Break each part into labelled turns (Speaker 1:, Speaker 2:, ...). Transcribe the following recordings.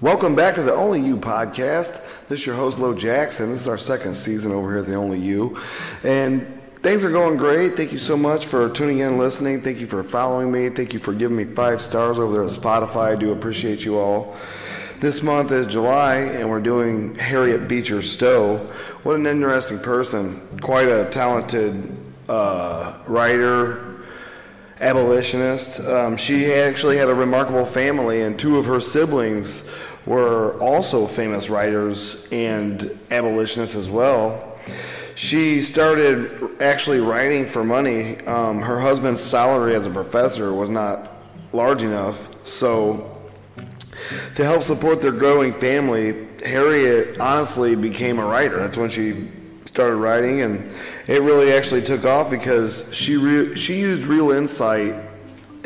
Speaker 1: Welcome back to the Only You podcast. This is your host, Lo Jackson. This is our second season over here at the Only You. And things are going great. Thank you so much for tuning in and listening. Thank you for following me. Thank you for giving me five stars over there at Spotify. I do appreciate you all. This month is July, and we're doing Harriet Beecher Stowe. What an interesting person. Quite a talented uh, writer, abolitionist. Um, she actually had a remarkable family, and two of her siblings were also famous writers and abolitionists as well. She started actually writing for money. Um, her husband's salary as a professor was not large enough, so to help support their growing family, Harriet honestly became a writer. That's when she started writing, and it really actually took off because she re- she used real insight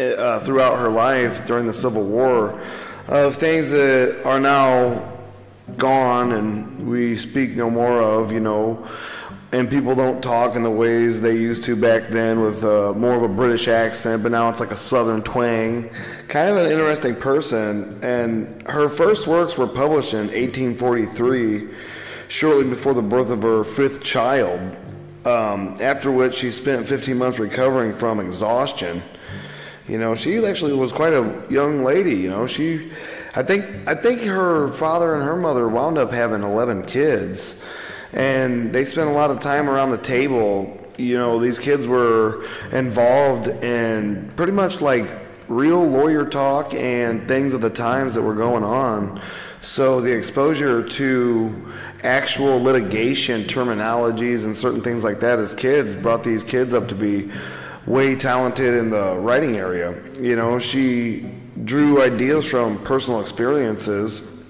Speaker 1: uh, throughout her life during the Civil War of things that are now gone and we speak no more of, you know, and people don't talk in the ways they used to back then with uh, more of a British accent, but now it's like a southern twang. Kind of an interesting person. And her first works were published in 1843, shortly before the birth of her fifth child, um, after which she spent 15 months recovering from exhaustion. You know, she actually was quite a young lady. You know, she, I think, I think her father and her mother wound up having 11 kids, and they spent a lot of time around the table. You know, these kids were involved in pretty much like real lawyer talk and things of the times that were going on. So the exposure to actual litigation terminologies and certain things like that as kids brought these kids up to be way talented in the writing area. You know, she drew ideas from personal experiences,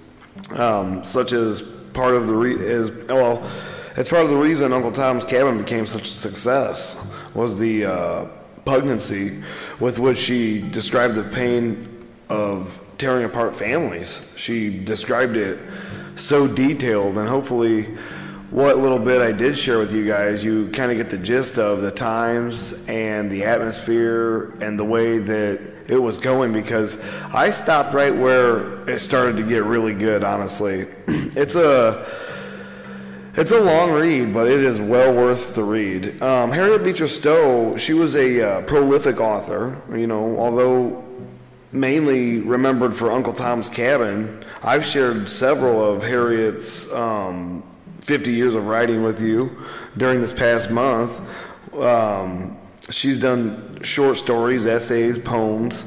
Speaker 1: um, such as part of the re- is well, it's part of the reason Uncle Tom's Cabin became such a success was the uh, pugnancy with which she described the pain of tearing apart families. She described it so detailed, and hopefully what little bit I did share with you guys, you kind of get the gist of the times and the atmosphere and the way that it was going because I stopped right where it started to get really good, honestly. it's a it's a long read, but it is well worth the read. Um, Harriet Beecher Stowe, she was a uh, prolific author, you know, although mainly remembered for Uncle Tom's Cabin. I've shared several of Harriet's um, 50 years of writing with you during this past month. Um, she's done short stories, essays, poems.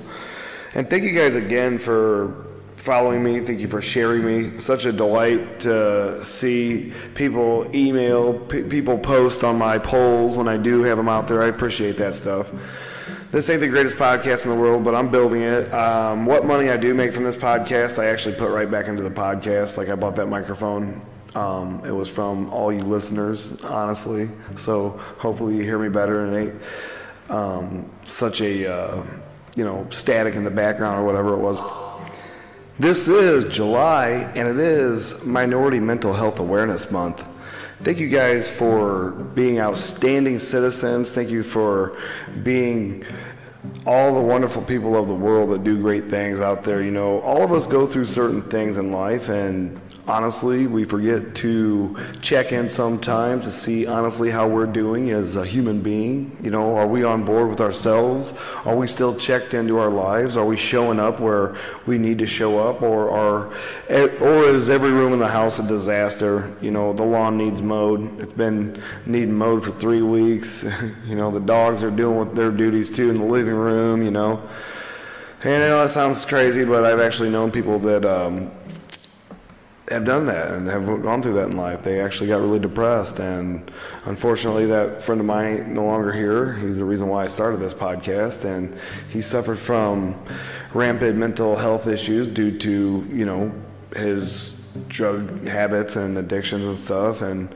Speaker 1: And thank you guys again for following me. Thank you for sharing me. Such a delight to see people email, p- people post on my polls when I do have them out there. I appreciate that stuff. This ain't the greatest podcast in the world, but I'm building it. Um, what money I do make from this podcast, I actually put right back into the podcast. Like I bought that microphone um, it was from all you listeners, honestly. So hopefully you hear me better and ain't um, such a uh, you know static in the background or whatever it was. This is July, and it is Minority Mental Health Awareness Month. Thank you guys for being outstanding citizens. Thank you for being all the wonderful people of the world that do great things out there. You know, all of us go through certain things in life, and honestly, we forget to check in sometimes to see honestly how we're doing as a human being. You know, are we on board with ourselves? Are we still checked into our lives? Are we showing up where we need to show up, or are, or is every room in the house a disaster? You know, the lawn needs mowed. It's been needing mowed for three weeks. you know, the dogs are doing their duties too in the living room. You know. And I know that sounds crazy, but I've actually known people that um, have done that and have gone through that in life. They actually got really depressed, and unfortunately, that friend of mine no longer here. He's the reason why I started this podcast, and he suffered from rampant mental health issues due to you know his drug habits and addictions and stuff, and.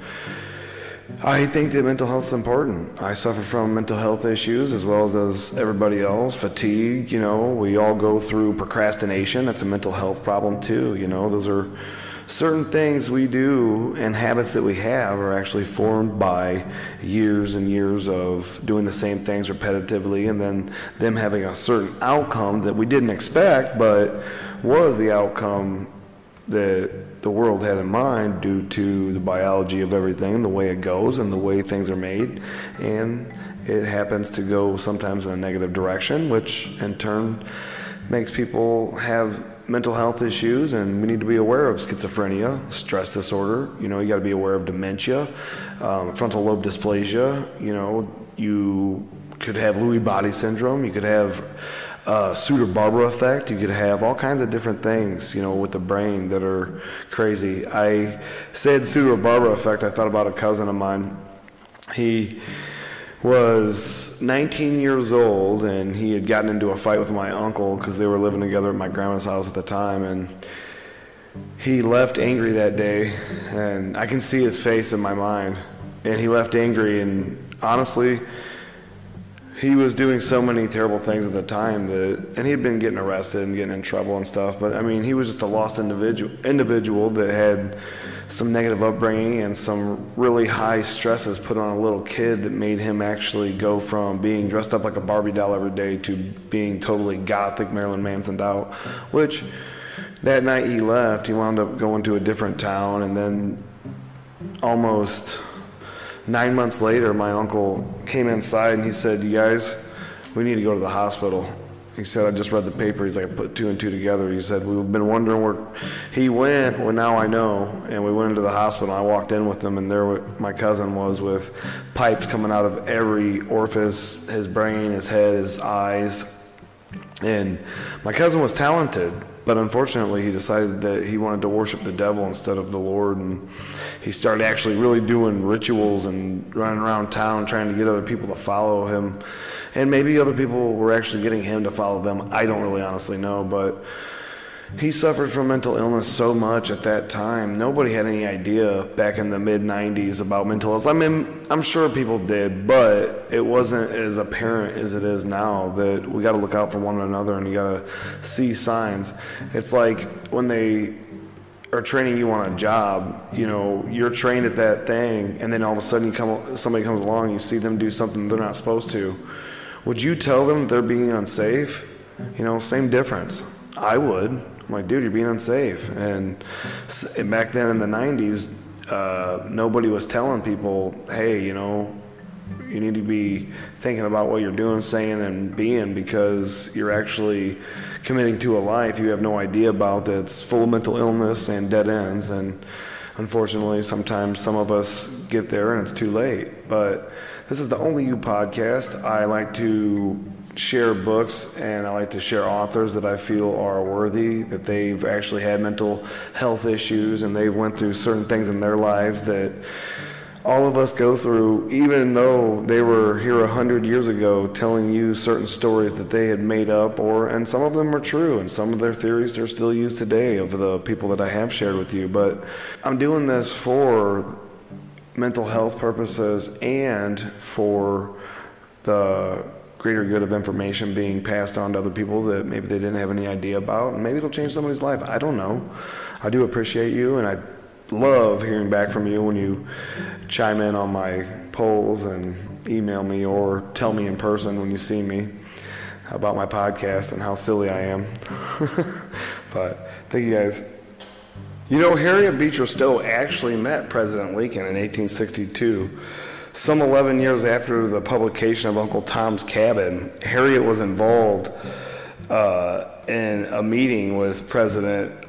Speaker 1: I think that mental health is important. I suffer from mental health issues as well as, as everybody else. Fatigue, you know, we all go through procrastination. That's a mental health problem too. You know, those are certain things we do and habits that we have are actually formed by years and years of doing the same things repetitively and then them having a certain outcome that we didn't expect but was the outcome that the world had in mind due to the biology of everything, the way it goes, and the way things are made. And it happens to go sometimes in a negative direction, which in turn makes people have mental health issues, and we need to be aware of schizophrenia, stress disorder. You know, you got to be aware of dementia, um, frontal lobe dysplasia. You know, you could have Lewy body syndrome. You could have uh, Suter-Barbara effect. You could have all kinds of different things, you know, with the brain that are crazy. I said Suter-Barbara effect. I thought about a cousin of mine. He was 19 years old and he had gotten into a fight with my uncle because they were living together at my grandma's house at the time and he left angry that day and i can see his face in my mind and he left angry and honestly he was doing so many terrible things at the time that, and he'd been getting arrested and getting in trouble and stuff. But I mean, he was just a lost individual, individual that had some negative upbringing and some really high stresses put on a little kid that made him actually go from being dressed up like a Barbie doll every day to being totally gothic Marilyn Manson out. Which that night he left, he wound up going to a different town, and then almost nine months later, my uncle came inside and he said, "You guys, we need to go to the hospital." He said, "I just read the paper." He's like, "I put two and two together." He said, "We've been wondering where he went. Well, now I know." And we went into the hospital. I walked in with him, and there my cousin was with pipes coming out of every orifice: his brain, his head, his eyes. And my cousin was talented, but unfortunately, he decided that he wanted to worship the devil instead of the Lord, and he started actually really doing rituals and running around town trying to get other people to follow him. And maybe other people were actually getting him to follow them. I don't really honestly know, but he suffered from mental illness so much at that time. Nobody had any idea back in the mid 90s about mental illness. I mean, I'm sure people did, but it wasn't as apparent as it is now that we got to look out for one another and you got to see signs. It's like when they are training you on a job, you know, you're trained at that thing, and then all of a sudden you come, somebody comes along, you see them do something they're not supposed to. Would you tell them they're being unsafe? You know, same difference. I would. I'm like, dude, you're being unsafe. And, back then in the 90s, uh, nobody was telling people, hey, you know, you need to be thinking about what you're doing, saying, and being because you're actually committing to a life you have no idea about that's full of mental illness and dead ends. And unfortunately, sometimes some of us get there and it's too late. But this is the Only You podcast. I like to share books and I like to share authors that I feel are worthy, that they've actually had mental health issues and they've went through certain things in their lives that all of us go through, even though they were here a hundred years ago telling you certain stories that they had made up, or and some of them are true, and some of their theories are still used today of the people that I have shared with you. But I'm doing this for mental health purposes and for the greater good of information being passed on to other people that maybe they didn't have any idea about, and maybe it'll change somebody's life. I don't know. I do appreciate you, and I love hearing back from you when you chime in on my polls and email me or tell me in person when you see me about my podcast and how silly I am. but thank you guys. You know, Harriet Beecher Stowe actually met President Lincoln in 1862. Some 11 years after the publication of Uncle Tom's Cabin, Harriet was involved uh, in a meeting with President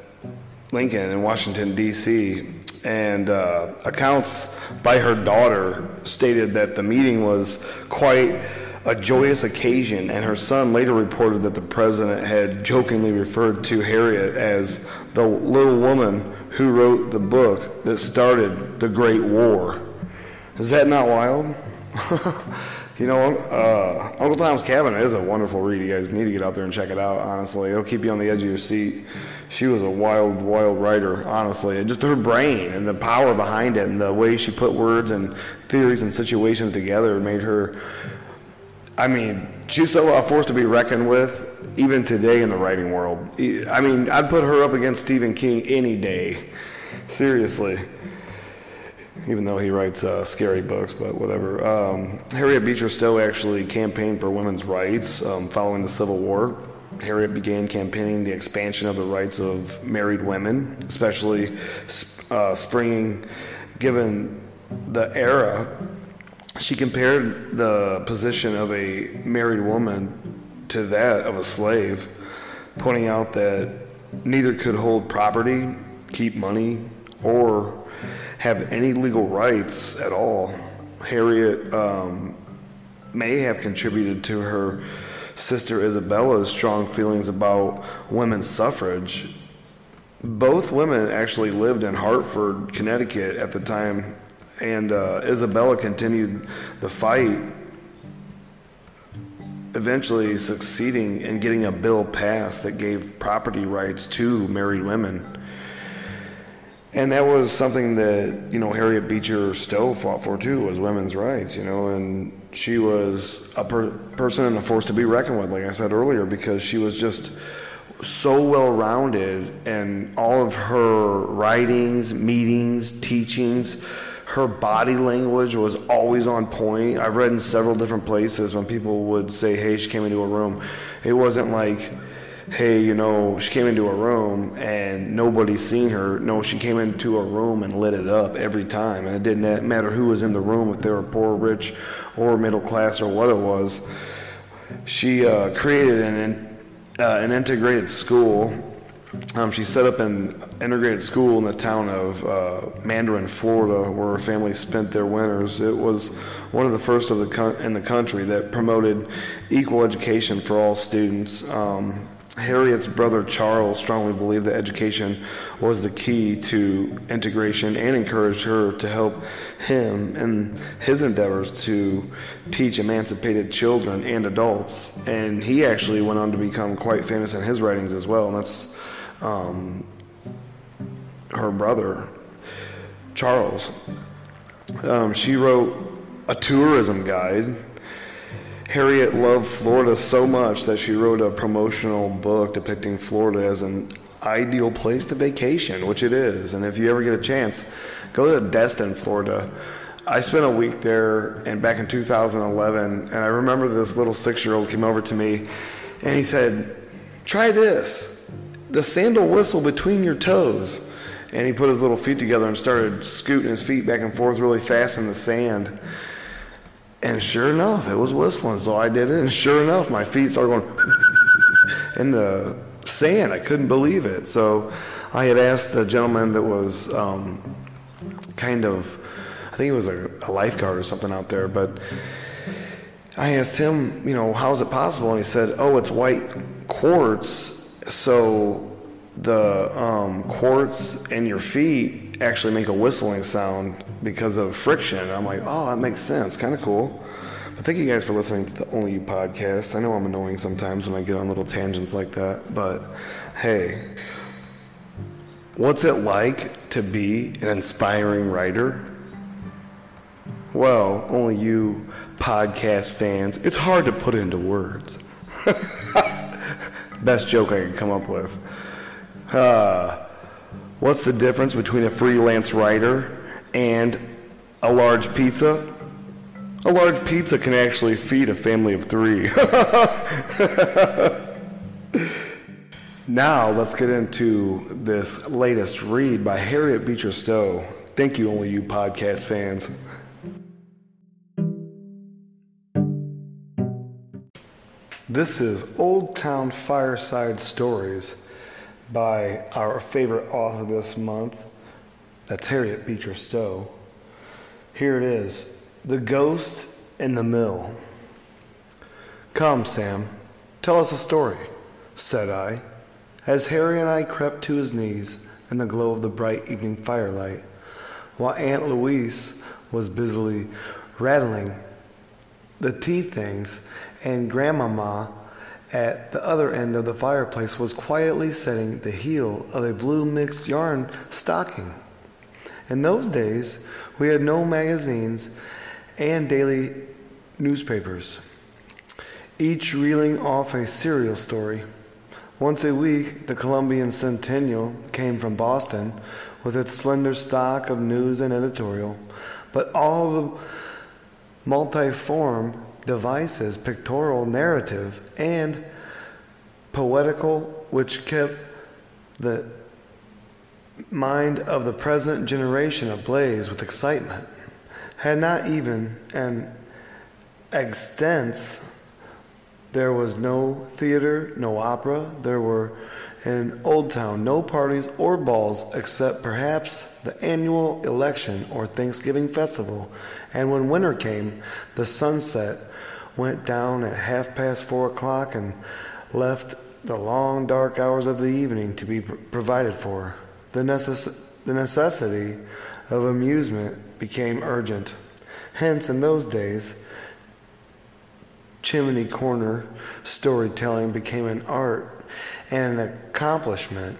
Speaker 1: Lincoln in Washington, D.C., and uh, accounts by her daughter stated that the meeting was quite a joyous occasion, and her son later reported that the president had jokingly referred to Harriet as the little woman who wrote the book that started the Great War. Is that not wild? you know, uh, Uncle Tom's Cabin is a wonderful read. You guys need to get out there and check it out, honestly. It'll keep you on the edge of your seat. She was a wild, wild writer, honestly. And just her brain and the power behind it and the way she put words and theories and situations together made her, I mean, she's so a force to be reckoned with, even today in the writing world. I mean, I'd put her up against Stephen King any day. Seriously even though he writes uh, scary books, but whatever. Um, Harriet Beecher Stowe actually campaigned for women's rights um, following the Civil War. Harriet began campaigning the expansion of the rights of married women, especially uh, springing given the era. She compared the position of a married woman to that of a slave, pointing out that neither could hold property, keep money, or have any legal rights at all. Harriet um, may have contributed to her sister Isabella's strong feelings about women's suffrage. Both women actually lived in Hartford, Connecticut at the time, and uh, Isabella continued the fight, eventually succeeding in getting a bill passed that gave property rights to married women. And that was something that, you know, Harriet Beecher Stowe fought for too, was women's rights, you know, and she was a per- person and a force to be reckoned with, like I said earlier, because she was just so well rounded and all of her writings, meetings, teachings, her body language was always on point. I've read in several different places when people would say, hey, she came into a room. It wasn't like, hey, you know, she came into a room and nobody's seen her. No, she came into a room and lit it up every time. And it didn't matter who was in the room, if they were poor, rich, or middle class, or what it was. She uh, created an, uh, an integrated school. Um, she set up an integrated school in the town of uh, Mandarin, Florida, where her family spent their winters. It was one of the first of the in the country that promoted equal education for all students. Um, Harriet's brother Charles strongly believed that education was the key to integration and encouraged her to help him in his endeavors to teach emancipated children and adults. And he actually went on to become quite famous in his writings as well. And that's um, her brother, Charles. Um, she wrote a tourism guide Harriet loved Florida so much that she wrote a promotional book depicting Florida as an ideal place to vacation, which it is. And if you ever get a chance, go to Destin, Florida. I spent a week there and back in 2011, and I remember this little six year old came over to me and he said, Try this the sandal whistle between your toes. And he put his little feet together and started scooting his feet back and forth really fast in the sand. And sure enough, it was whistling. So I did it, and sure enough, my feet started going in the sand. I couldn't believe it. So I had asked the gentleman that was um, kind of, I think it was a, a lifeguard or something out there, but I asked him, you know, how is it possible? And he said, oh, it's white quartz. So the um, quartz in your feet actually make a whistling sound because of friction. I'm like, oh, that makes sense. Kind of cool. But thank you guys for listening to the Only You podcast. I know I'm annoying sometimes when I get on little tangents like that, but hey, what's it like to be an inspiring writer? Well, only you podcast fans. It's hard to put into words. Best joke I could come up with. Uh, what's the difference between a freelance writer and a large pizza? A large pizza can actually feed a family of three. now, let's get into this latest read by Harriet Beecher Stowe. Thank you, only you podcast fans. This is Old Town Fireside Stories by our favorite author this month. That's Harriet Beecher Stowe. Here it is The Ghost in the Mill. Come, Sam, tell us a story, said I, as Harry and I crept to his knees in the glow of the bright evening firelight, while Aunt Louise was busily rattling the tea things and Grandmama at the other end of the fireplace was quietly setting the heel of a blue mixed yarn stocking. In those days, we had no magazines and daily newspapers, each reeling off a serial story. Once a week, the Columbian Centennial came from Boston with its slender stock of news and editorial, but all the multiform devices, pictorial narrative, and poetical, which kept the mind of the present generation ablaze with excitement, had not even an extents. There was no theater, no opera. There were in Old Town no parties or balls except perhaps the annual election or Thanksgiving festival. And when winter came, the sunset went down at half past four o'clock and left the long dark hours of the evening to be provided for. The, necess- the necessity of amusement became urgent. Hence, in those days, chimney corner storytelling became an art and an accomplishment.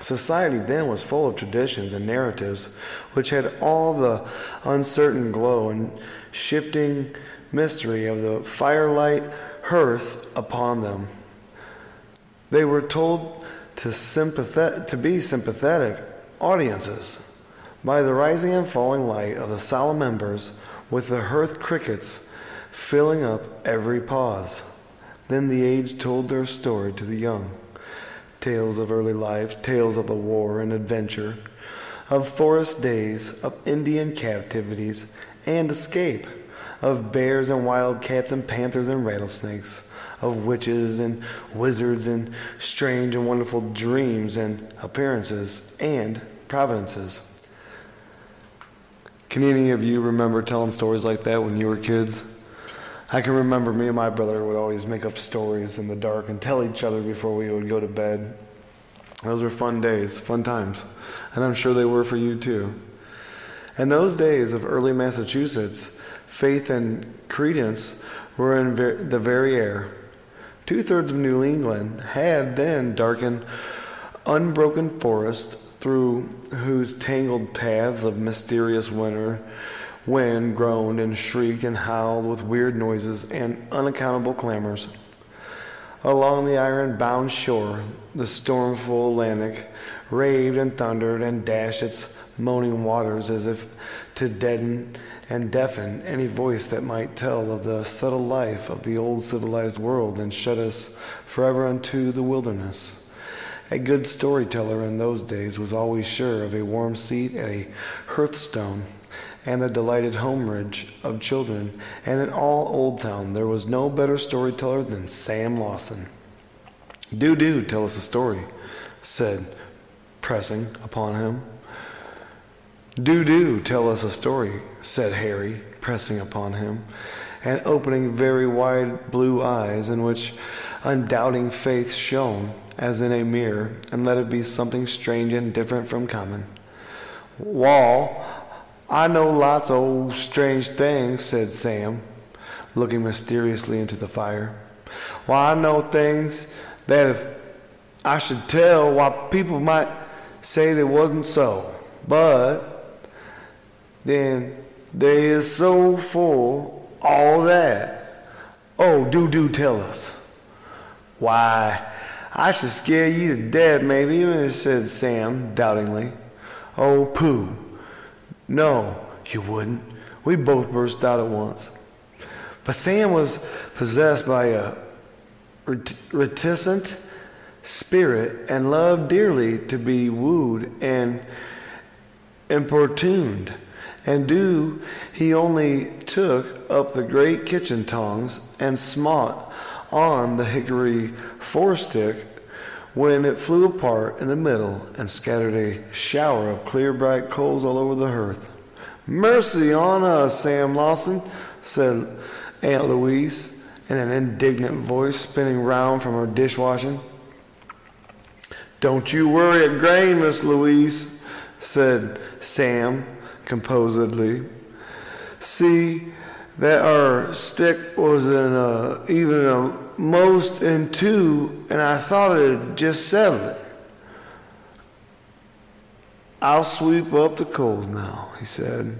Speaker 1: Society then was full of traditions and narratives which had all the uncertain glow and shifting mystery of the firelight hearth upon them. They were told to, sympathet- to be sympathetic audiences by the rising and falling light of the solemn embers, with the hearth crickets filling up every pause. Then the aged told their story to the young tales of early life, tales of the war and adventure, of forest days, of Indian captivities and escape, of bears and wildcats and panthers and rattlesnakes, of witches and wizards and strange and wonderful dreams and appearances and providences. Can any of you remember telling stories like that when you were kids? I can remember me and my brother would always make up stories in the dark and tell each other before we would go to bed. Those were fun days, fun times. And I'm sure they were for you too. In those days of early Massachusetts, faith and credence were in the very air. Two thirds of New England had then darkened unbroken forest through whose tangled paths of mysterious winter wind groaned and shrieked and howled with weird noises and unaccountable clamors. Along the iron bound shore, the stormful Atlantic raved and thundered and dashed its moaning waters as if to deaden and deafen any voice that might tell of the subtle life of the old civilized world and shut us forever unto the wilderness. A good storyteller in those days was always sure of a warm seat at a hearthstone and the delighted homeridge of children, and in all Old Town there was no better storyteller than Sam Lawson. Do, do, tell us a story, said, pressing upon him. Do, do, tell us a story, said Harry, pressing upon him, and opening very wide blue eyes in which undoubting faith shone as in a mirror, and let it be something strange and different from common. Wall, I know lots of old strange things, said Sam, looking mysteriously into the fire. Why, I know things that if I should tell, why people might say they wasn't so. But then they is so full all that. Oh, do do tell us. Why, I should scare you to death, maybe, said Sam doubtingly. Oh, pooh. No, you wouldn't. We both burst out at once. But Sam was possessed by a reticent spirit and loved dearly to be wooed and importuned. And do he only took up the great kitchen tongs and smote on the hickory forestick when it flew apart in the middle and scattered a shower of clear bright coals all over the hearth. Mercy on us, Sam Lawson, said Aunt Louise in an indignant voice, spinning round from her dishwashing. Don't you worry a grain, Miss Louise, said Sam composedly. See, that our stick was in a, even a most in two, and I thought it'd just settle it. I'll sweep up the coals now, he said,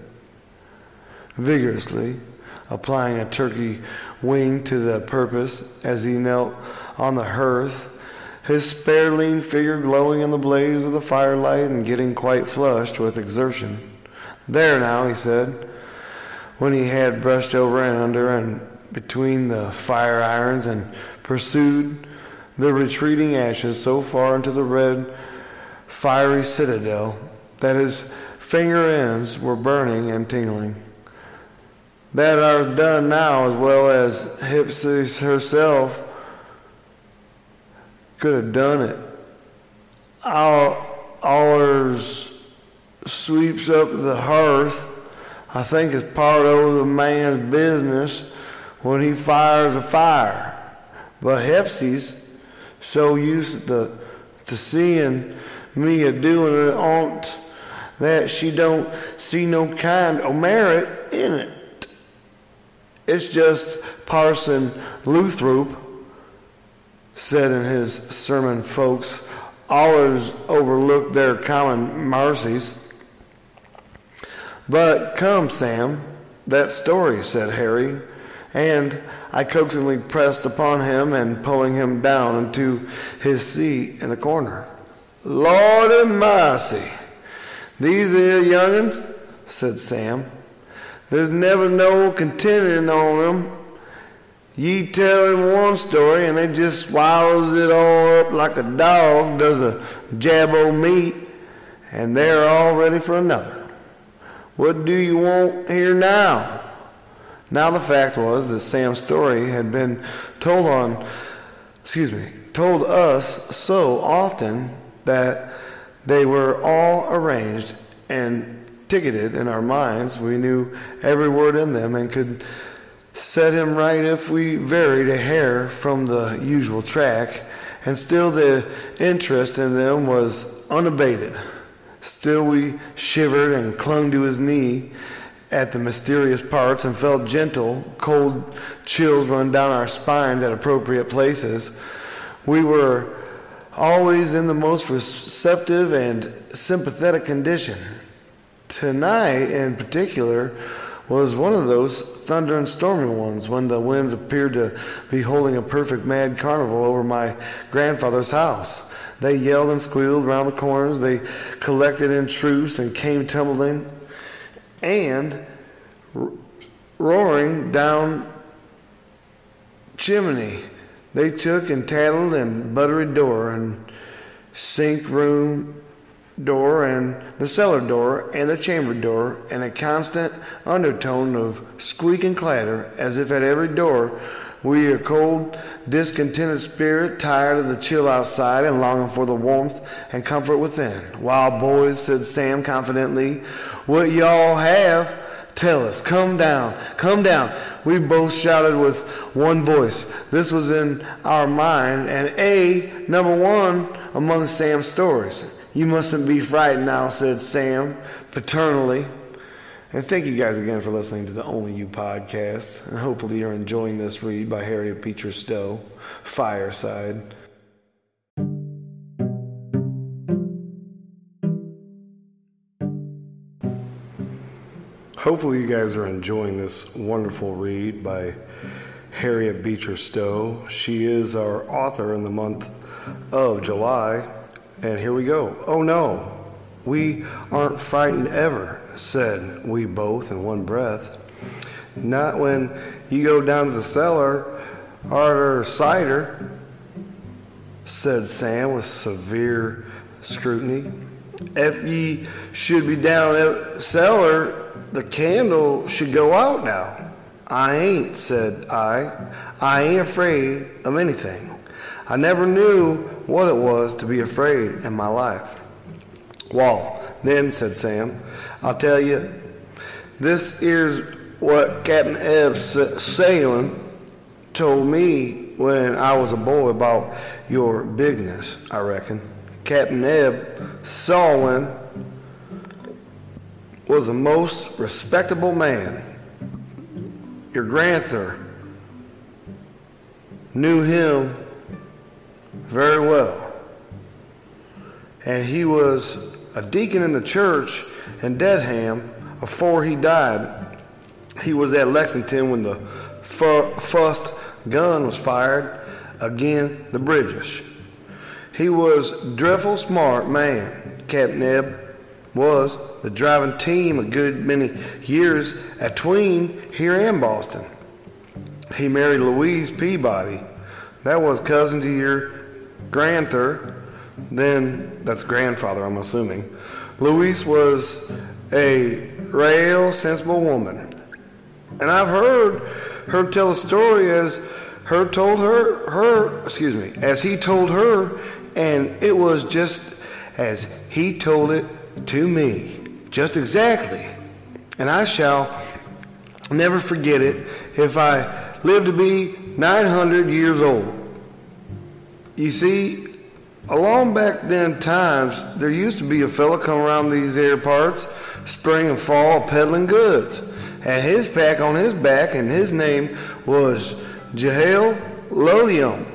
Speaker 1: vigorously, applying a turkey wing to the purpose as he knelt on the hearth, his spare lean figure glowing in the blaze of the firelight and getting quite flushed with exertion. There now, he said, when he had brushed over and under and between the fire irons and pursued the retreating ashes so far into the red, fiery citadel that his finger ends were burning and tingling. That are done now as well as Hepsy's herself could have done it. Our, ours sweeps up the hearth. I think it's part of the man's business when he fires a fire. But Hepsy's so used to, to seeing me a doing it on that she don't see no kind of merit in it. It's just Parson Lothrop said in his sermon, folks allers overlook their common mercies. But come, Sam, that story, said Harry, and I coaxingly pressed upon him and pulling him down into his seat in the corner. Lord of mercy, these here young'uns, said Sam. There's never no continuing on them. Ye tell them one story and they just swallows it all up like a dog does a jab o' meat, and they're all ready for another. What do you want here now? Now the fact was that Sam's story had been told on, excuse me, told us so often that they were all arranged and ticketed in our minds. We knew every word in them and could set him right if we varied a hair from the usual track, and still the interest in them was unabated. Still we shivered and clung to his knee at the mysterious parts and felt gentle, cold chills run down our spines at appropriate places. We were always in the most receptive and sympathetic condition. Tonight, in particular, was one of those thunder and stormy ones when the winds appeared to be holding a perfect mad carnival over my grandfather's house. They yelled and squealed around the corners. They collected in troops and came tumbling and roaring down chimney. They took and tattled and buttery door and sink room door and the cellar door and the chamber door and a constant undertone of squeak and clatter as if at every door we are cold discontented spirit tired of the chill outside and longing for the warmth and comfort within. Wild boys said sam confidently what y'all have tell us. Come down come down. We both shouted with one voice. This was in our mind and a number one among sam's stories. You mustn't be frightened now said sam paternally and thank you guys again for listening to the Only You podcast. And hopefully you're enjoying this read by Harriet Beecher Stowe, Fireside. Hopefully you guys are enjoying this wonderful read by Harriet Beecher Stowe. She is our author in the month of July. And here we go. Oh no, we aren't frightened ever, said we both in one breath. Not when you go down to the cellar or cider, said Sam with severe scrutiny. If ye should be down at cellar, the candle should go out now. I ain't, said I. I ain't afraid of anything. I never knew what it was to be afraid in my life. Wall. Then, said Sam, I'll tell you, this is what Captain Eb uh, Sawin told me when I was a boy about your bigness, I reckon. Captain Eb Sawin was a most respectable man. Your granther knew him very well. And he was a deacon in the church in Dedham before he died. He was at Lexington when the first gun was fired against the British. He was dreadful smart man. Captain Eb was the driving team a good many years atween here in Boston. He married Louise Peabody. That was cousin to your Granther, then that's grandfather, I'm assuming. Louise was a real sensible woman. And I've heard her tell a story as her told her her excuse me, as he told her, and it was just as he told it to me. Just exactly. And I shall never forget it if I live to be 900 years old. You see, along back then times, there used to be a fellow come around these air parts, spring and fall, peddling goods. Had his pack on his back, and his name was Jehiel Lodium.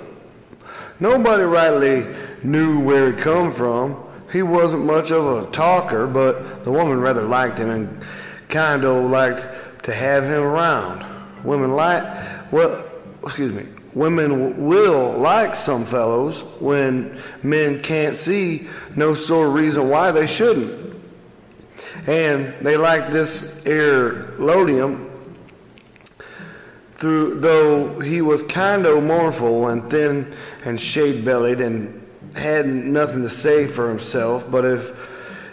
Speaker 1: Nobody rightly knew where he come from. He wasn't much of a talker, but the woman rather liked him and kind of liked to have him around. Women like, well, excuse me, women will like some fellows when men can't see no sort of reason why they shouldn't. And they like this air Lodium through though he was kind of mournful and thin and shade bellied and had nothing to say for himself, but if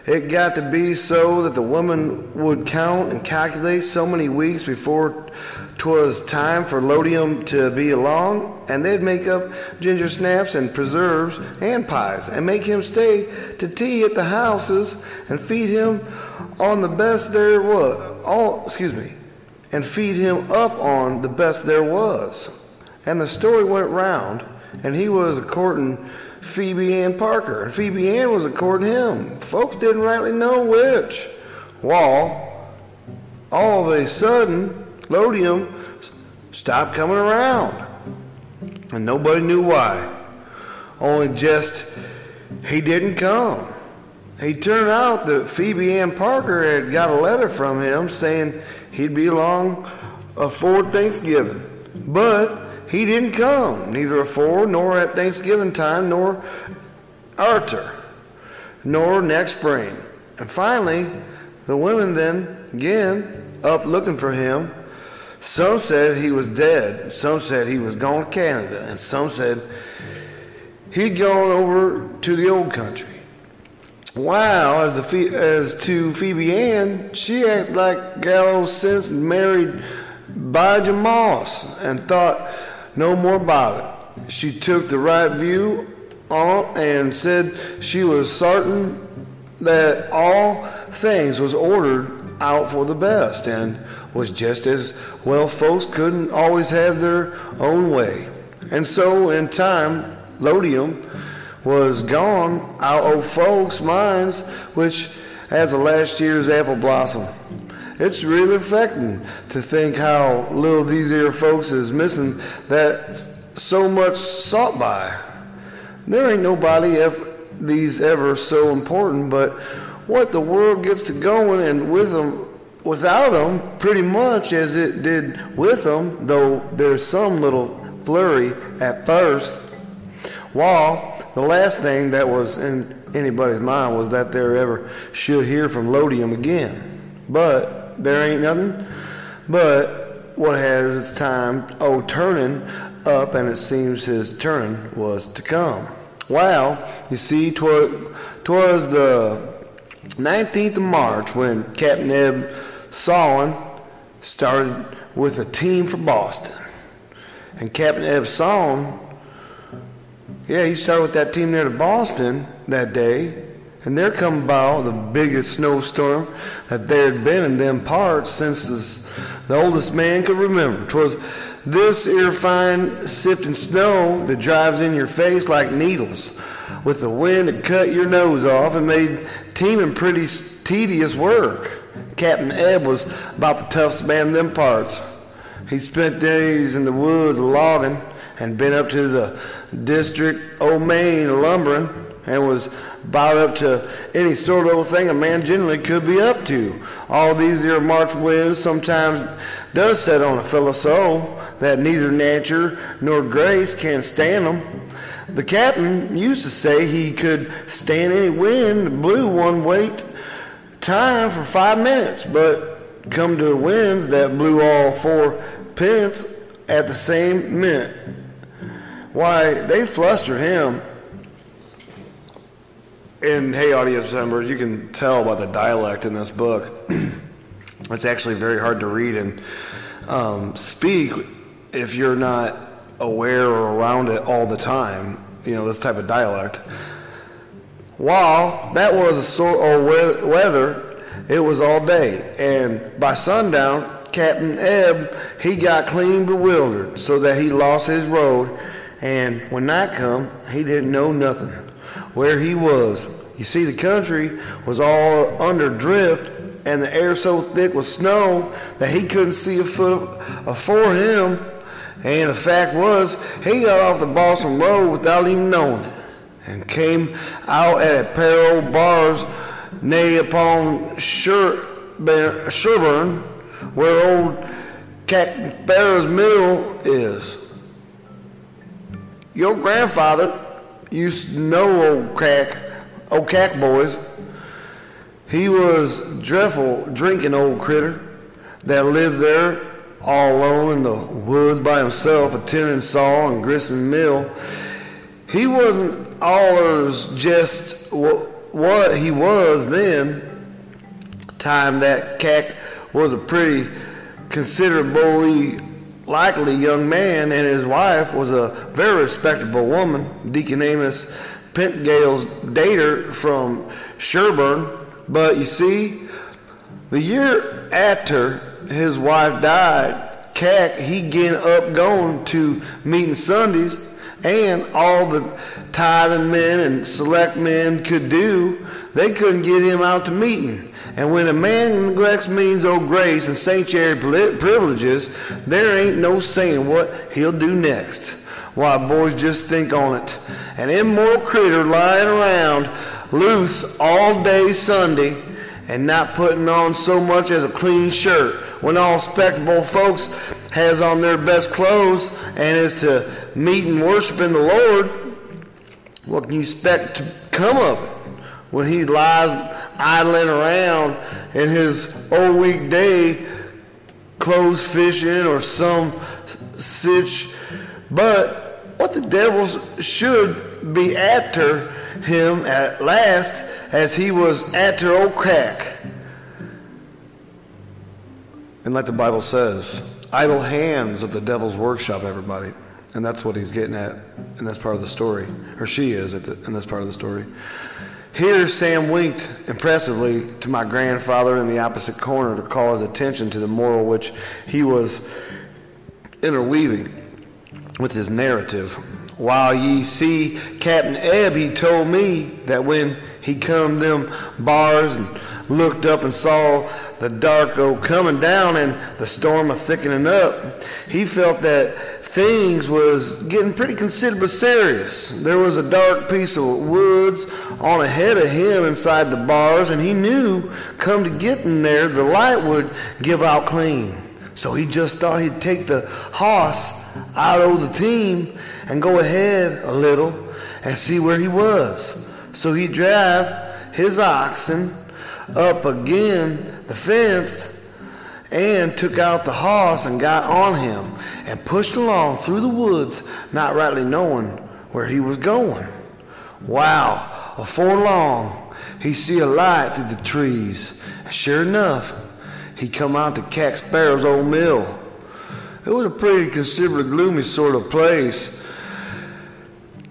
Speaker 1: it got to be so that the woman would count and calculate so many weeks before 'twas time for Lodium to be along, and they'd make up ginger snaps and preserves and pies, and make him stay to tea at the houses, and feed him on the best there was. All excuse me, and feed him up on the best there was. And the story went round, and he was courting Phoebe Ann Parker, and Phoebe Ann was courting him. Folks didn't rightly know which. Well, all of a sudden, Lodium stopped coming around, and nobody knew why. Only just he didn't come. He turned out that Phoebe Ann Parker had got a letter from him saying he'd be along afore Thanksgiving. But he didn't come, neither afore nor at Thanksgiving time, nor after, nor next spring. And finally, the women then again up looking for him. Some said he was dead, some said he was gone to Canada, and some said he'd gone over to the old country. Wow, as the as to Phoebe Ann, she acted like gallows since married Bijah Moss and thought no more about it. She took the right view on and said she was certain that all things was ordered out for the best and was just as well folks couldn't always have their own way. And so in time, Lodium was gone out of folks' minds, which as a last year's apple blossom. It's really affecting to think how little these here folks is missing that so much salt by. There ain't nobody if these ever so important, but what the world gets to going and with them, without them, pretty much as it did with them, though there's some little flurry at first. While the last thing that was in anybody's mind was that they ever should hear from Lodium again. But there ain't nothing but what has its time, oh, turning up, and it seems his turn was to come. Well, you see, twas, the 19th of March when Captain Eb Sawin started with a team from Boston. And Captain Eb Sawin yeah, he started with that team there to Boston that day, and they're coming about the biggest snowstorm that there had been in them parts since this, the oldest man could remember. 'Twas this ear fine sifting snow that drives in your face like needles, with the wind that cut your nose off and made teaming pretty tedious work. Captain Eb was about the toughest man in them parts. He spent days in the woods logging and been up to the district old Maine lumbering and was about up to any sort of thing a man generally could be up to. All these here March winds sometimes does set on a fellow soul that neither nature nor grace can stand them. The captain used to say he could stand any wind blew one way time for five minutes, but come to the winds that blew all four pence at the same minute why, they flustered him. and hey, audience members, you can tell by the dialect in this book. it's actually very hard to read and um, speak if you're not aware or around it all the time. You know, this type of dialect. While that was a sort of weather, it was all day, and by sundown, Captain Eb he got clean bewildered, so that he lost his road, and when night come, he didn't know nothing where he was. You see, the country was all under drift, and the air so thick with snow that he couldn't see a foot afore him. And the fact was, he got off the Boston Road without even knowing it, and came out at a pair of bars, nay upon Sherburne, where old Captain Sparrow's mill is. Your grandfather used to know old crack, old cack boys. He was dreadful drinking old critter that lived there all alone in the woods by himself, attending saw and Grissom Mill. He wasn't allers just what he was then. Time that cack was a pretty considerably likely young man, and his wife was a very respectable woman, Deacon Amos Petengall's dater from Sherburne. But you see, the year after his wife died, Cack he get up going to meeting Sundays, and all the tithing men and select men could do, they couldn't get him out to meeting. And when a man neglects means of grace and sanctuary privileges, there ain't no saying what he'll do next. Why, boys, just think on it. An immoral critter lying around loose all day Sunday and not putting on so much as a clean shirt when all respectable folks has on their best clothes and is to meet and worship in the Lord, what can you expect to come of it when he lies idling around in his old weekday clothes fishing or some sitch. But what the devils should be after him at last as he was after old crack. And like the Bible says, idle hands of the devil's workshop, everybody. And that's what he's getting at in this part of the story. Or she is the, in this part of the story. Here, Sam winked impressively to my grandfather in the opposite corner to call his attention to the moral which he was interweaving with his narrative. While ye see Captain Eb, he told me that when he come them bars and looked up and saw the dark o coming down and the storm a thickening up, he felt that things was getting pretty considerably serious. There was a dark piece of woods on ahead of him inside the bars, and he knew come to getting there, the light would give out clean. So he just thought he'd take the hoss out of the team and go ahead a little and see where he was. So he drive his oxen up again the fence and took out the hoss and got on him and pushed along through the woods, not rightly knowing where he was going. Wow, afore long, he see a light through the trees. And sure enough, he come out to Cack Sparrow's old mill. It was a pretty considerably gloomy sort of place.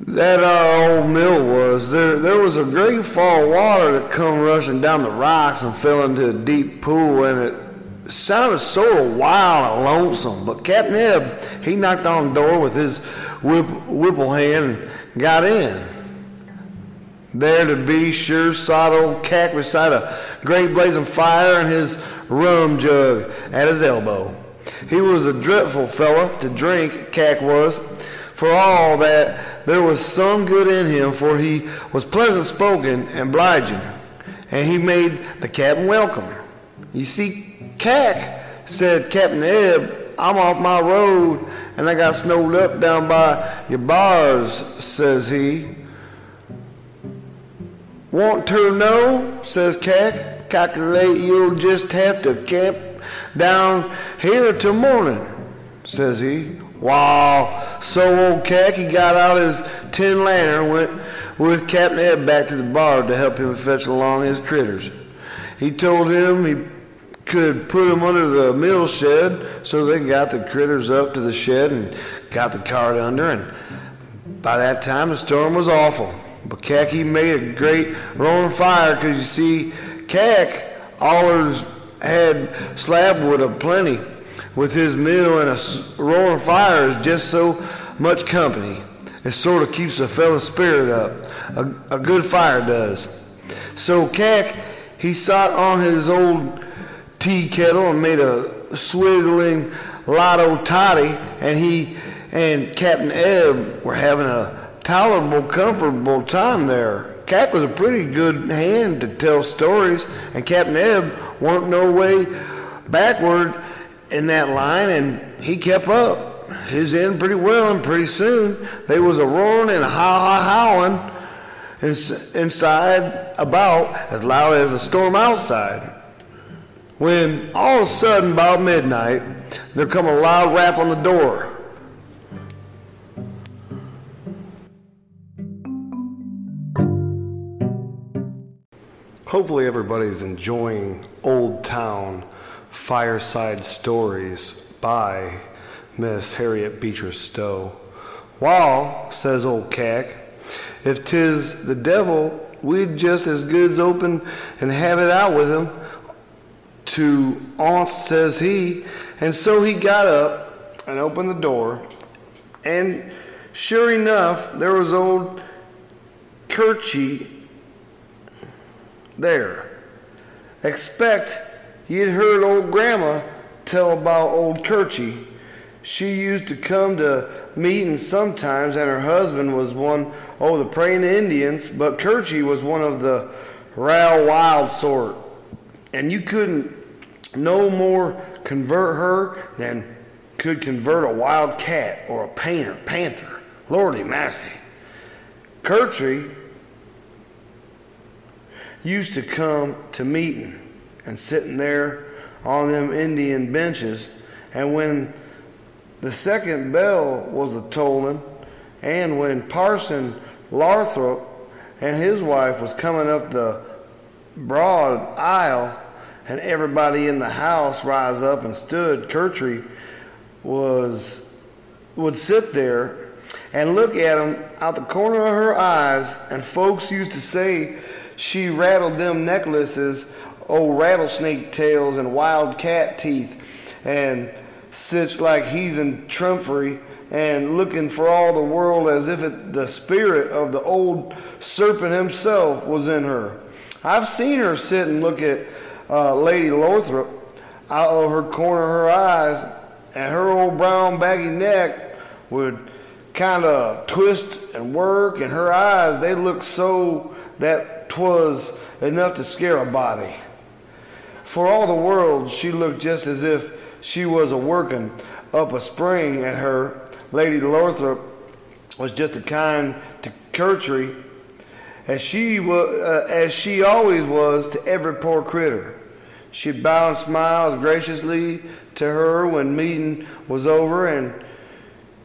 Speaker 1: That our old mill was. There there was a great fall of water that come rushing down the rocks and fell into a deep pool and it sounded so wild and lonesome. But Captain Eb, he knocked on the door with his whip, whipple hand and got in. There to be sure sawed old Cack beside a great blazing fire and his rum jug at his elbow. He was a dreadful fellow to drink, Cack was. For all that, there was some good in him, for he was pleasant spoken and obliging, and he made the captain welcome. You see, Cack said, Captain Ebb, I'm off my road and I got snowed up down by your bars, says he. Want to know, says Cack. Calculate you'll just have to camp down here till morning, says he. Wow. So old Cack, got out his tin lantern and went with Captain Ed back to the bar to help him fetch along his critters. He told him he could put them under the mill shed, so they got the critters up to the shed and got the cart under, and by that time the storm was awful. But Cacky made a great roaring fire because you see, Cack allers had slab wood aplenty with his mill and a roaring fire is just so much company. It sort of keeps a fellow's spirit up. A, a good fire does. So Cack, he sat on his old tea kettle and made a swiggling lotto toddy, and he and Captain Eb were having a tolerable, comfortable time there. Cack was a pretty good hand to tell stories, and Captain Eb wasn't no way backward in that line, and he kept up his end pretty well, and pretty soon they was a roaring and a howl, howling inside about as loud as the storm outside. When all of a sudden, about midnight, there come a loud rap on the door. Hopefully, everybody's enjoying Old Town Fireside Stories by Miss Harriet Beecher Stowe. Wall, says old Cack, if 'tis the devil, we'd just as goods open and have it out with him. To aunt, says he, and so he got up and opened the door, and sure enough, there was old Kirchy there. Expect you'd heard old Grandma tell about old Kirchy. She used to come to meetings sometimes, and her husband was one oh the praying Indians, but Kirchy was one of the raw wild sort, and you couldn't no more convert her than could convert a wild cat or a painter, panther. Lordy massy. Kirchy used to come to meeting and sitting there on them Indian benches, and when the second bell was a tolling, and when Parson Lothrop and his wife was coming up the broad aisle, and everybody in the house rise up and stood, Kirchy was would sit there and look at him out the corner of her eyes, and folks used to say she rattled them necklaces, old rattlesnake tails and wild cat teeth, and such like heathen trumpery, and looking for all the world as if it, the spirit of the old serpent himself was in her. I've seen her sit and look at uh, Lady Lothrop out of her corner of her eyes, and her old brown baggy neck would kind of twist and work, and her eyes they looked so that 'twas enough to scare a body. For all the world, she looked just as if she was a working up a spring at her. Lady Lothrop was just a kind to Kirchy, as she uh, as she always was to every poor critter. She'd bow and smile graciously to her when meeting was over, and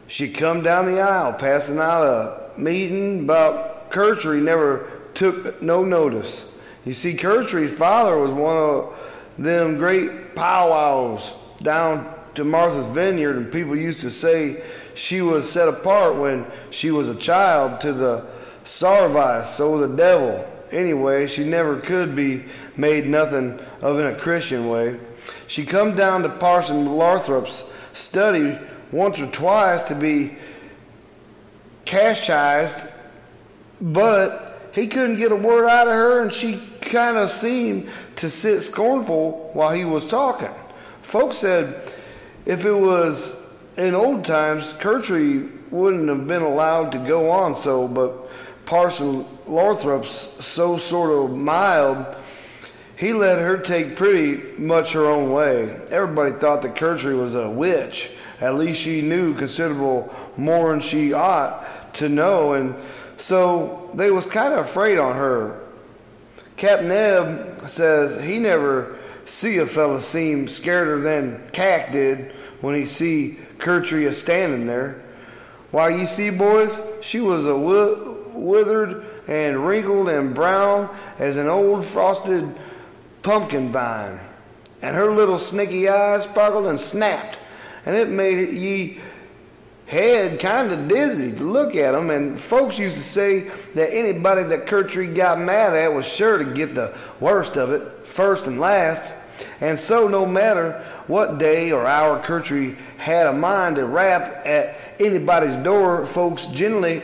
Speaker 1: she'd come down the aisle, passing out a meeting about Kirchy never took no notice. You see, Kirchy's father was one of them great powwows down to Martha's Vineyard, and people used to say she was set apart when she was a child to the Sarvice, so the devil. Anyway, she never could be made nothing of in a Christian way. She come down to Parson Lothrop's study once or twice to be catechized, but he couldn't get a word out of her, and she kind of seemed to sit scornful while he was talking. Folks said if it was in old times, Kirchy wouldn't have been allowed to go on so, but Parson Lothrop's so sort of mild, he let her take pretty much her own way. Everybody thought that Kirchy was a witch. At least she knew considerable more than she ought to know, and so they was kind of afraid on her. Captain Eb says he never see a fella seem scareder than Cack did when he see Kertry a standing there. Why, you see, boys, she was a withered and wrinkled and brown as an old frosted pumpkin vine, and her little snaky eyes sparkled and snapped, and it made ye head kind of dizzy to look at him. And folks used to say that anybody that Kertry got mad at was sure to get the worst of it, first and last. And so, no matter what day or hour Kertry had a mind to rap at anybody's door, folks generally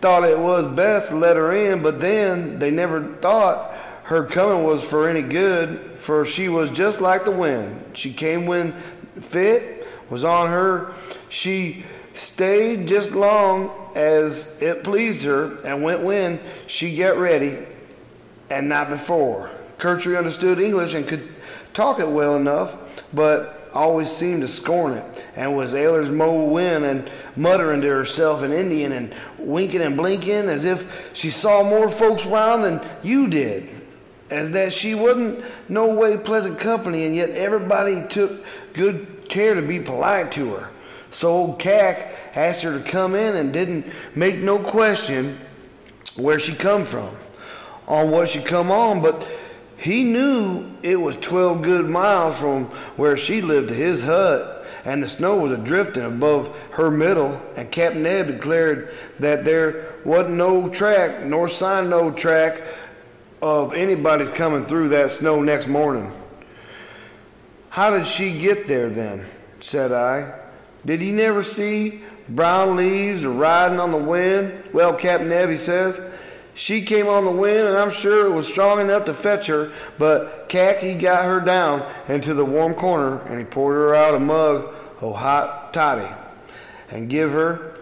Speaker 1: thought it was best to let her in, but then they never thought her coming was for any good, for she was just like the wind. She came when fit was on her. She stayed just long as it pleased her, and went when she get ready, and not before. Kertry understood English and could talk it well enough, but always seemed to scorn it, and was Ayler's mo win and muttering to herself in Indian and winking and blinking as if she saw more folks round than you did, as that she wasn't no way pleasant company, and yet everybody took good care to be polite to her. So old Cack asked her to come in and didn't make no question where she come from, on what she come on, but he knew it was 12 good miles from where she lived to his hut, and the snow was a drifting above her middle, and Captain Ed declared that there wasn't no track, nor sign no track of anybody's coming through that snow next morning. How did she get there then? said I. Did you never see brown leaves riding on the wind? Well, Captain Neb, says, she came on the wind, and I'm sure it was strong enough to fetch her, but he got her down into the warm corner, and he poured her out a mug of hot toddy and give her.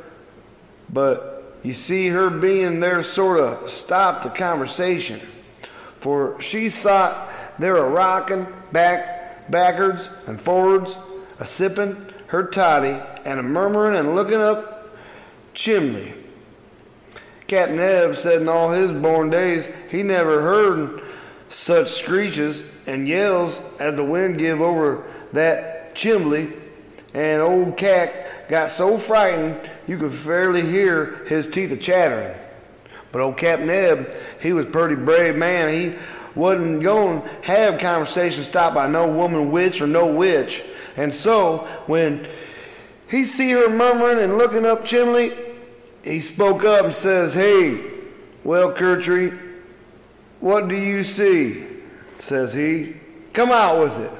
Speaker 1: But you see, her being there sort of stopped the conversation, for she sat there a rocking back, backwards and forwards, a sipping her toddy and a murmuring and looking up chimney Captain Eb said in all his born days he never heard such screeches and yells as the wind give over that chimbley, and old Cack got so frightened you could fairly hear his teeth a chattering. But old Captain Eb, he was a pretty brave man. He wasn't going to have conversation stopped by no woman witch or no witch. And so when he see her murmuring and looking up chimney, he spoke up and says, Hey, well, Kertry, what do you see? Says he. Come out with it.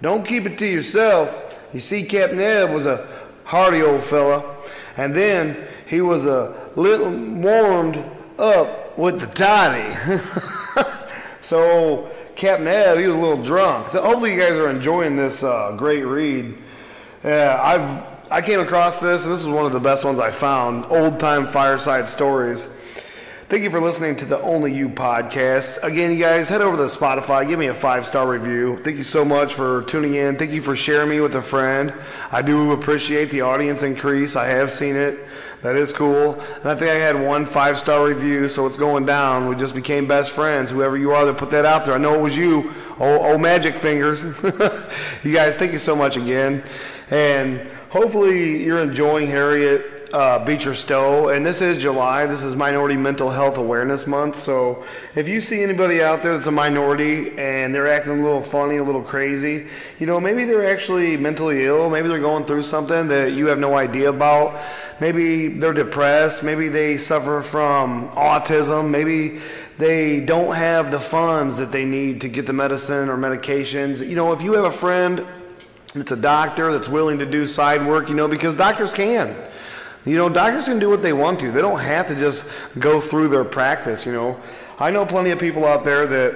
Speaker 1: Don't keep it to yourself. You see, Captain Ed was a hearty old fella, and then he was a little warmed up with the toddy. so Captain Ed, he was a little drunk. Hopefully, you guys are enjoying this uh, great read. Uh, I've I came across this, and this is one of the best ones I found old time fireside stories. Thank you for listening to the Only You podcast. Again, you guys, head over to Spotify, give me a five star review. Thank you so much for tuning in. Thank you for sharing me with a friend. I do appreciate the audience increase. I have seen it. That is cool. And I think I had one five star review, so it's going down. We just became best friends. Whoever you are that put that out there, I know it was you. Oh, oh magic fingers. you guys, thank you so much again. And hopefully you're enjoying Harriet uh, Beecher Stowe. And this is July. This is Minority Mental Health Awareness Month. So if you see anybody out there that's a minority and they're acting a little funny, a little crazy, you know, maybe they're actually mentally ill. Maybe they're going through something that you have no idea about. Maybe they're depressed. Maybe they suffer from autism. Maybe they don't have the funds that they need to get the medicine or medications. You know, if you have a friend it's a doctor that's willing to do side work, you know, because doctors can. You know, doctors can do what they want to. They don't have to just go through their practice, you know. I know plenty of people out there that,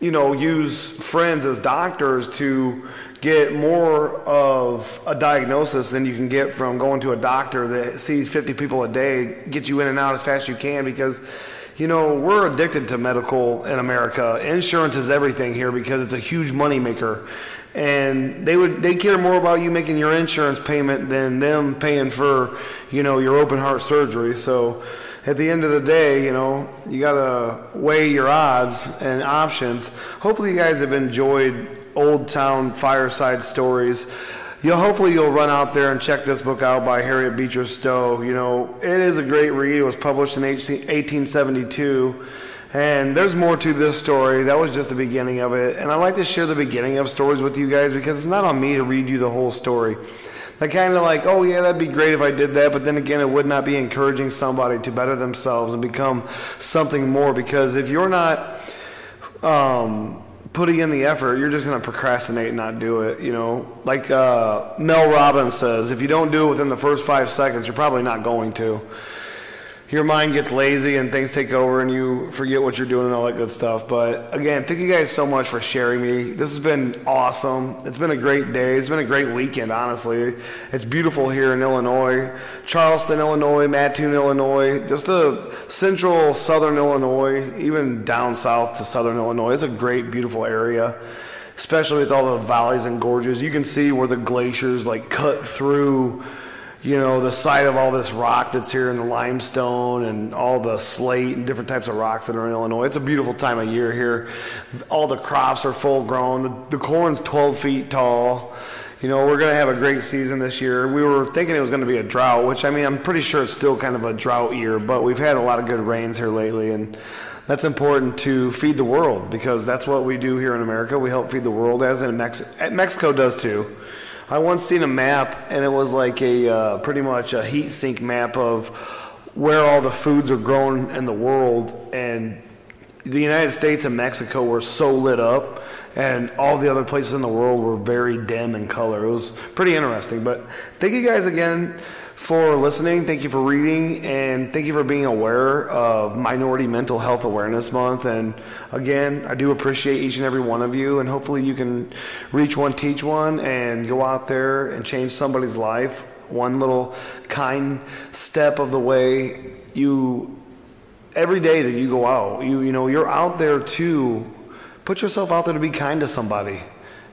Speaker 1: you know, use friends as doctors to get more of a diagnosis than you can get from going to a doctor that sees 50 people a day, get you in and out as fast as you can because you know, we're addicted to medical in America. Insurance is everything here because it's a huge moneymaker. And they would they care more about you making your insurance payment than them paying for you know your open heart surgery. So at the end of the day you know you got to weigh your odds and options. Hopefully you guys have enjoyed old town fireside stories you'll hopefully you'll run out there and check this book out by Harriet Beecher Stowe. You know, it is a great read. It was published in 1872. And there's more to this story. That was just the beginning of it. And I like to share the beginning of stories with you guys because it's not on me to read you the whole story. I kind of like, oh yeah, that'd be great if I did that, but then again, it would not be encouraging somebody to better themselves and become something more. Because if you're not um, putting in the effort, you're just going to procrastinate and not do it. You know, like uh, Mel Robbins says, if you don't do it within the first five seconds, you're probably not going to your mind gets lazy and things take over and you forget what you're doing and all that good stuff. But again, thank you guys so much for sharing me. This has been awesome. It's been a great day. It's been a great weekend, honestly. It's beautiful here in Illinois, Charleston, Illinois, Mattoon, Illinois, just the central southern Illinois, even down south to southern Illinois. It's a great, beautiful area. Especially with all the valleys and gorges, you can see where the glaciers like cut through you know, the site of all this rock that's here in the limestone and all the slate and different types of rocks that are in Illinois. It's a beautiful time of year here. All the crops are full grown. The, the corn's 12 feet tall. You know, we're going to have a great season this year. We were thinking it was going to be a drought, which I mean, I'm pretty sure it's still kind of a drought year, but we've had a lot of good rains here lately and that's important to feed the world because that's what we do here in America. We help feed the world as in Mex- Mexico does too. I once seen a map, and it was like a uh, pretty much a heat sink map of where all the foods are grown in the world, and the United States and Mexico were so lit up, and all the other places in the world were very dim in color. It was pretty interesting. But thank you guys again for listening. Thank you for reading, and thank you for being aware of Minority Mental Health Awareness Month. And again, I do appreciate each and every one of you, and hopefully, you can reach one, teach one, and go out there and change somebody's life. One little kind step of the way you every day that you go out, you you know, you're out there to put yourself out there to be kind to somebody.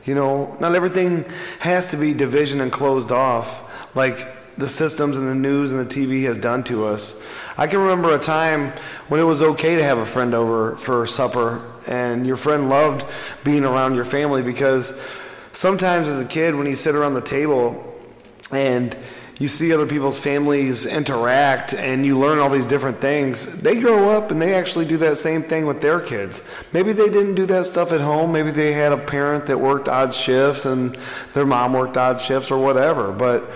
Speaker 1: You know, not everything has to be division and closed off. Like the systems and the news and the TV has done to us. I can remember a time when it was okay to have a friend over for supper, and your friend loved being around your family because sometimes as a kid, when you sit around the table and you see other people's families interact and you learn all these different things, they grow up and they actually do that same thing with their kids. Maybe they didn't do that stuff at home. Maybe they had a parent that worked odd shifts and their mom worked odd shifts or whatever. But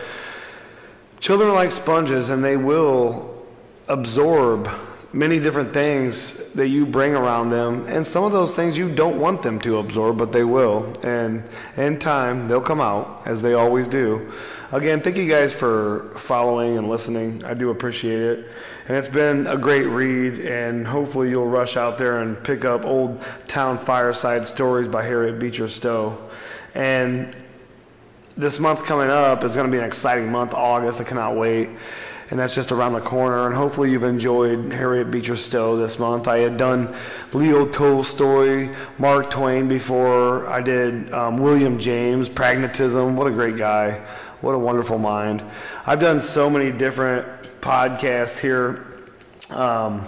Speaker 1: Children are like sponges and they will absorb many different things that you bring around them. And some of those things you don't want them to absorb, but they will. And in time, they'll come out, as they always do. Again, thank you guys for following and listening. I do appreciate it. And it's been a great read, and hopefully you'll rush out there and pick up Old Town Fireside Stories by Harriet Beecher Stowe. And this month coming up is going to be an exciting month, August. I cannot wait. And that's just around the corner. And hopefully, you've enjoyed Harriet Beecher Stowe this month. I had done Leo Tolstoy, Mark Twain before. I did um, William James, Pragmatism. What a great guy. What a wonderful mind. I've done so many different podcasts here um,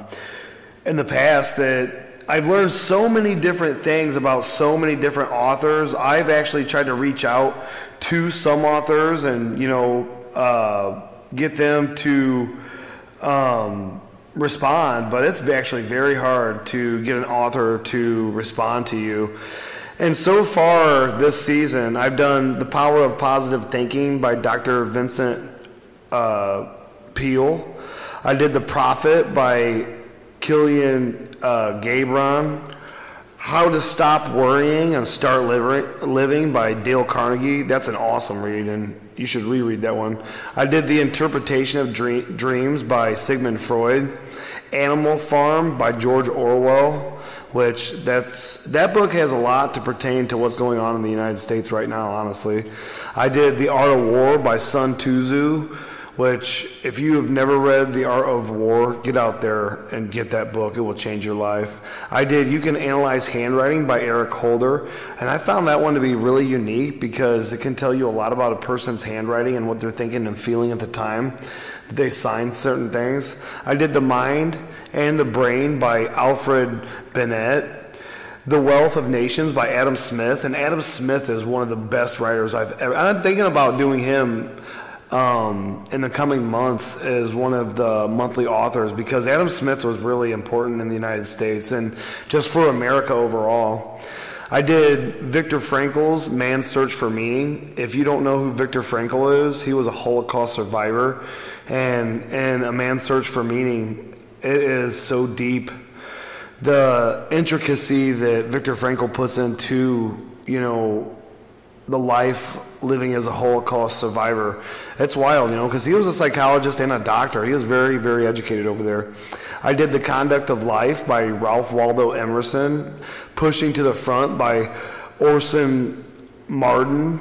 Speaker 1: in the past that I've learned so many different things about so many different authors. I've actually tried to reach out to some authors and you know uh, get them to um, respond, but it's actually very hard to get an author to respond to you. And so far this season, I've done The Power of Positive Thinking by Dr. Vincent uh, Peale. I did The Prophet by Kilian uh, Gibran. How to Stop Worrying and Start Living by Dale Carnegie. That's an awesome read, and you should reread that one. I did The Interpretation of Dreams by Sigmund Freud. Animal Farm by George Orwell, which that's that book has a lot to pertain to what's going on in the United States right now, honestly. I did The Art of War by Sun Tzu which if you have never read The Art of War, get out there and get that book. It will change your life. I did You Can Analyze Handwriting by Eric Holder, and I found that one to be really unique because it can tell you a lot about a person's handwriting and what they're thinking and feeling at the time that they sign certain things. I did The Mind and the Brain by Alfred Binet. The Wealth of Nations by Adam Smith, and Adam Smith is one of the best writers I've ever. I'm thinking about doing him um, in the coming months as one of the monthly authors because Adam Smith was really important in the United States and just for America overall. I did Viktor Frankl's Man's Search for Meaning. If you don't know who Viktor Frankl is, he was a Holocaust survivor, and and A Man's Search for Meaning, it is so deep. The intricacy that Viktor Frankl puts into, you know, the life living as a Holocaust survivor. It's wild, you know, because he was a psychologist and a doctor. He was very, very educated over there. I did The Conduct of Life by Ralph Waldo Emerson, Pushing to the Front by Orson Marden.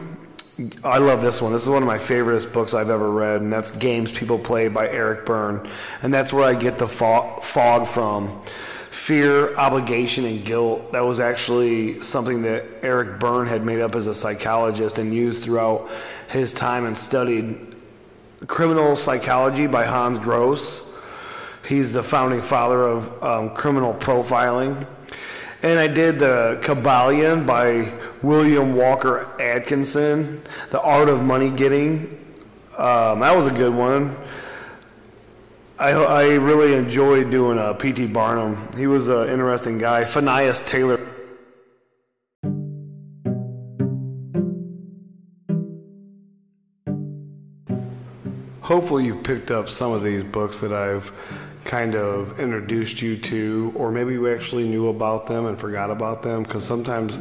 Speaker 1: I love this one. This is one of my favorite books I've ever read, and that's Games People Play by Eric Berne. And that's where I get the fog from fear, obligation, and guilt. That was actually something that Eric Berne had made up as a psychologist and used throughout his time and studied criminal psychology by Hans Gross. He's the founding father of um, criminal profiling. And I did the Kybalion by William Walker Atkinson, The Art of Money Getting. Um, that was a good one. I, I really enjoyed doing uh, P.T. Barnum. He was an interesting guy. Phineas Taylor. Hopefully, you've picked up some of these books that I've kind of introduced you to, or maybe you actually knew about them and forgot about them. Because sometimes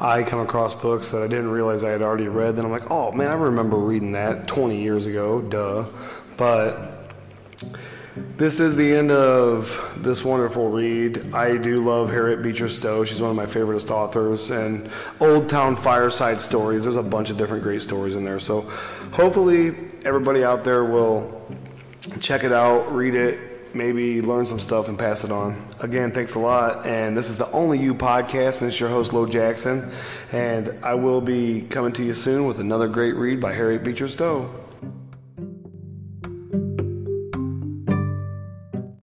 Speaker 1: I come across books that I didn't realize I had already read. Then I'm like, oh man, I remember reading that 20 years ago, duh. But this is the end of this wonderful read. I do love Harriet Beecher Stowe. She's one of my favoriteest authors. And Old Town Fireside Stories. There's a bunch of different great stories in there. So hopefully everybody out there will check it out, read it, maybe learn some stuff and pass it on. Again, thanks a lot. And this is the Only You podcast. And this is your host, Lo Jackson. And I will be coming to you soon with another great read by Harriet Beecher Stowe.